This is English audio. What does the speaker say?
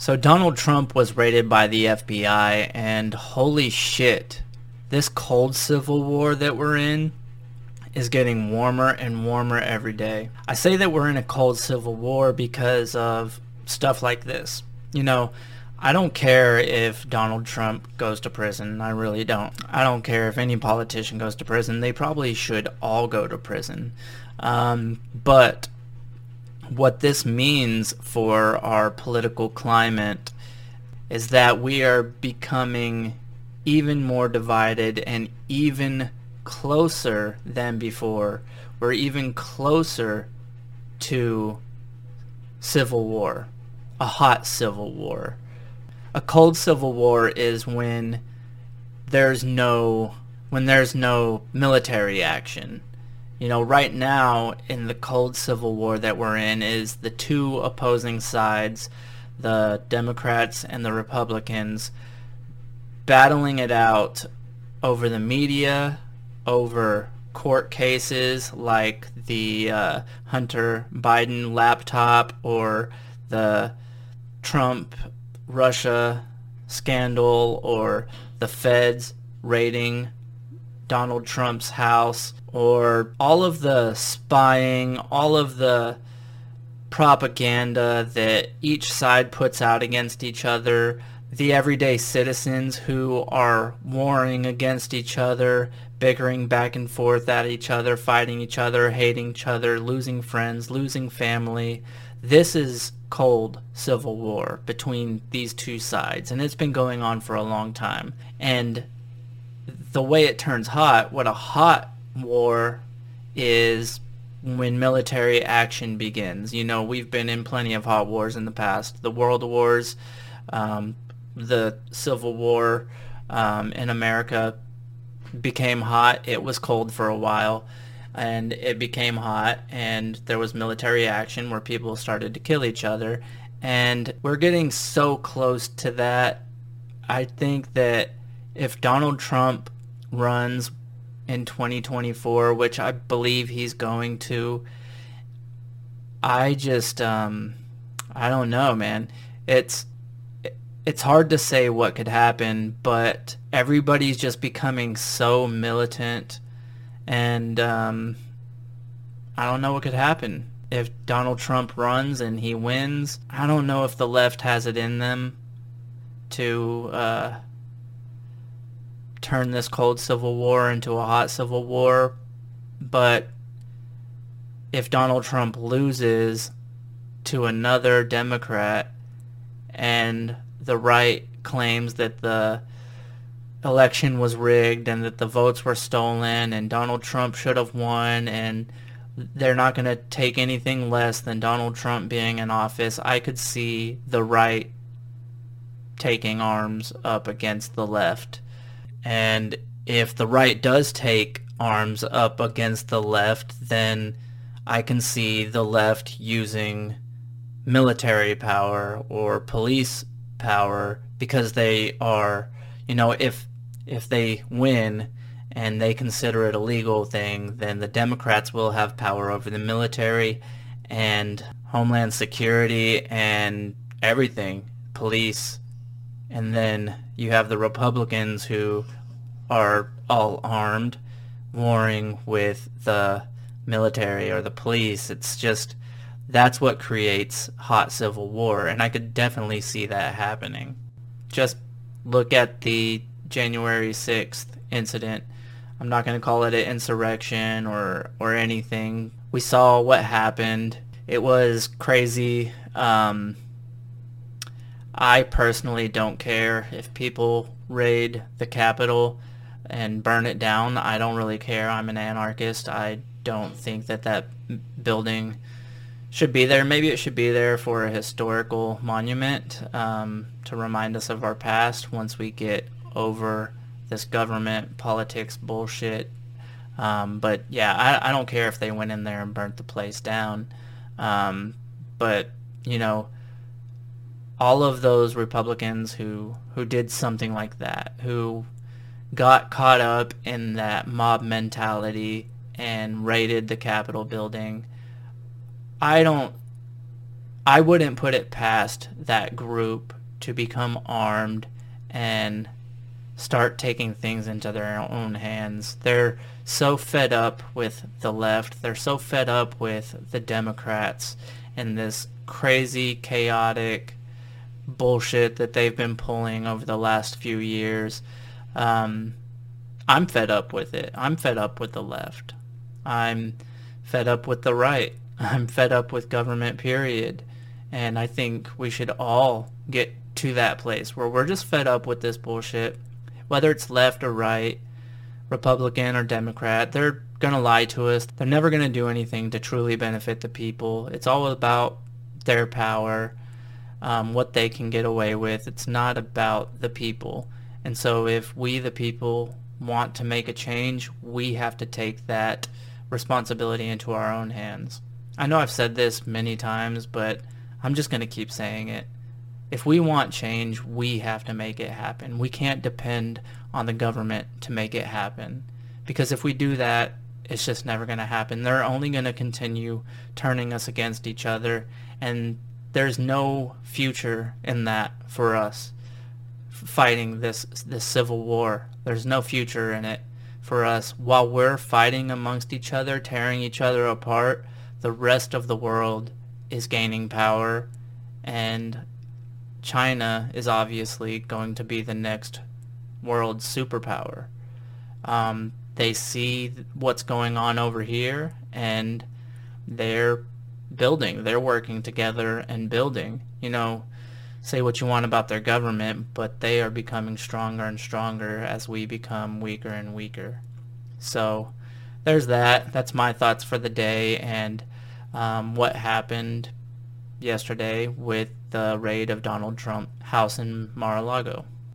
So Donald Trump was raided by the FBI and holy shit, this cold civil war that we're in is getting warmer and warmer every day. I say that we're in a cold civil war because of stuff like this. You know, I don't care if Donald Trump goes to prison. I really don't. I don't care if any politician goes to prison. They probably should all go to prison. Um, but what this means for our political climate is that we are becoming even more divided and even closer than before. We're even closer to civil war, a hot civil war. A cold civil war is when there's no when there's no military action you know, right now in the cold civil war that we're in is the two opposing sides, the Democrats and the Republicans, battling it out over the media, over court cases like the uh, Hunter Biden laptop or the Trump Russia scandal or the feds raiding Donald Trump's house or all of the spying, all of the propaganda that each side puts out against each other, the everyday citizens who are warring against each other, bickering back and forth at each other, fighting each other, hating each other, losing friends, losing family. This is cold civil war between these two sides, and it's been going on for a long time. And the way it turns hot, what a hot war is when military action begins. You know, we've been in plenty of hot wars in the past. The world wars, um, the Civil War um, in America became hot. It was cold for a while and it became hot and there was military action where people started to kill each other and we're getting so close to that. I think that if Donald Trump runs in 2024, which I believe he's going to. I just um I don't know, man. It's it's hard to say what could happen, but everybody's just becoming so militant and um I don't know what could happen. If Donald Trump runs and he wins, I don't know if the left has it in them to uh turn this cold civil war into a hot civil war. But if Donald Trump loses to another Democrat and the right claims that the election was rigged and that the votes were stolen and Donald Trump should have won and they're not going to take anything less than Donald Trump being in office, I could see the right taking arms up against the left and if the right does take arms up against the left, then I can see the left using military power or police power because they are, you know, if if they win and they consider it a legal thing, then the Democrats will have power over the military and Homeland Security and everything, police, and then you have the Republicans who are all armed, warring with the military or the police. It's just that's what creates hot civil war, and I could definitely see that happening. Just look at the January 6th incident. I'm not going to call it an insurrection or, or anything. We saw what happened. It was crazy. Um, I personally don't care if people raid the Capitol and burn it down. I don't really care. I'm an anarchist. I don't think that that building should be there. Maybe it should be there for a historical monument um, to remind us of our past once we get over this government politics bullshit. Um, but yeah, I, I, don't care if they went in there and burnt the place down. Um, but you know, all of those Republicans who who did something like that, who got caught up in that mob mentality and raided the Capitol building. I don't I wouldn't put it past that group to become armed and start taking things into their own hands. They're so fed up with the left. They're so fed up with the Democrats and this crazy, chaotic bullshit that they've been pulling over the last few years. Um, I'm fed up with it. I'm fed up with the left. I'm fed up with the right. I'm fed up with government, period. And I think we should all get to that place where we're just fed up with this bullshit. Whether it's left or right, Republican or Democrat, they're going to lie to us. They're never going to do anything to truly benefit the people. It's all about their power, um, what they can get away with. It's not about the people. And so if we, the people, want to make a change, we have to take that responsibility into our own hands. I know I've said this many times, but I'm just going to keep saying it. If we want change, we have to make it happen. We can't depend on the government to make it happen. Because if we do that, it's just never going to happen. They're only going to continue turning us against each other, and there's no future in that for us fighting this this civil war. There's no future in it for us. While we're fighting amongst each other, tearing each other apart, the rest of the world is gaining power and China is obviously going to be the next world superpower. Um, they see what's going on over here and they're building. They're working together and building. You know, say what you want about their government, but they are becoming stronger and stronger as we become weaker and weaker. So there's that. That's my thoughts for the day and um, what happened yesterday with the raid of Donald Trump house in Mar-a-Lago.